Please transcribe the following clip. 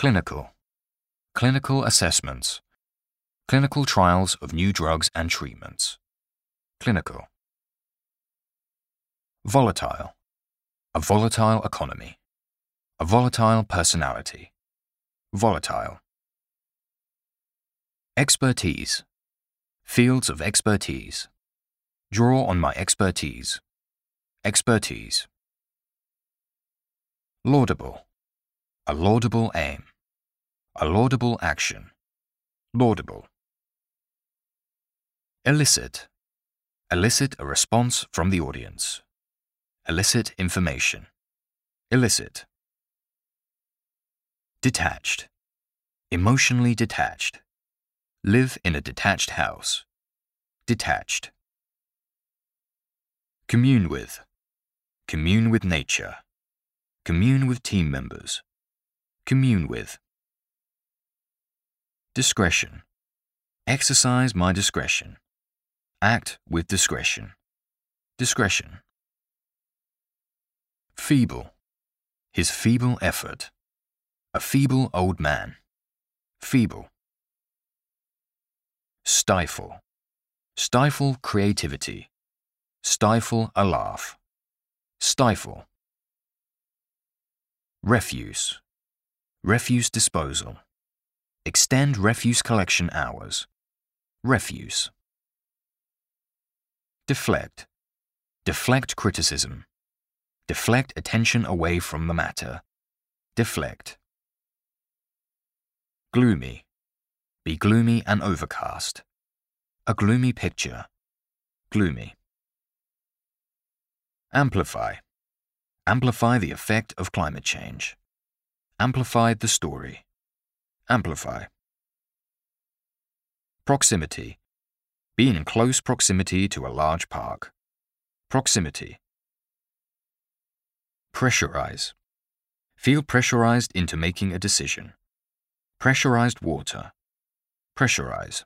Clinical. Clinical assessments. Clinical trials of new drugs and treatments. Clinical. Volatile. A volatile economy. A volatile personality. Volatile. Expertise. Fields of expertise. Draw on my expertise. Expertise. Laudable. A laudable aim. A laudable action. Laudable. Elicit. Elicit a response from the audience. Elicit information. Elicit. Detached. Emotionally detached. Live in a detached house. Detached. Commune with. Commune with nature. Commune with team members. Commune with. Discretion. Exercise my discretion. Act with discretion. Discretion. Feeble. His feeble effort. A feeble old man. Feeble. Stifle. Stifle creativity. Stifle a laugh. Stifle. Refuse. Refuse disposal. Extend refuse collection hours. Refuse. Deflect. Deflect criticism. Deflect attention away from the matter. Deflect. Gloomy. Be gloomy and overcast. A gloomy picture. Gloomy. Amplify. Amplify the effect of climate change. Amplify the story. Amplify. Proximity. Be in close proximity to a large park. Proximity. Pressurize. Feel pressurized into making a decision. Pressurized water. Pressurize.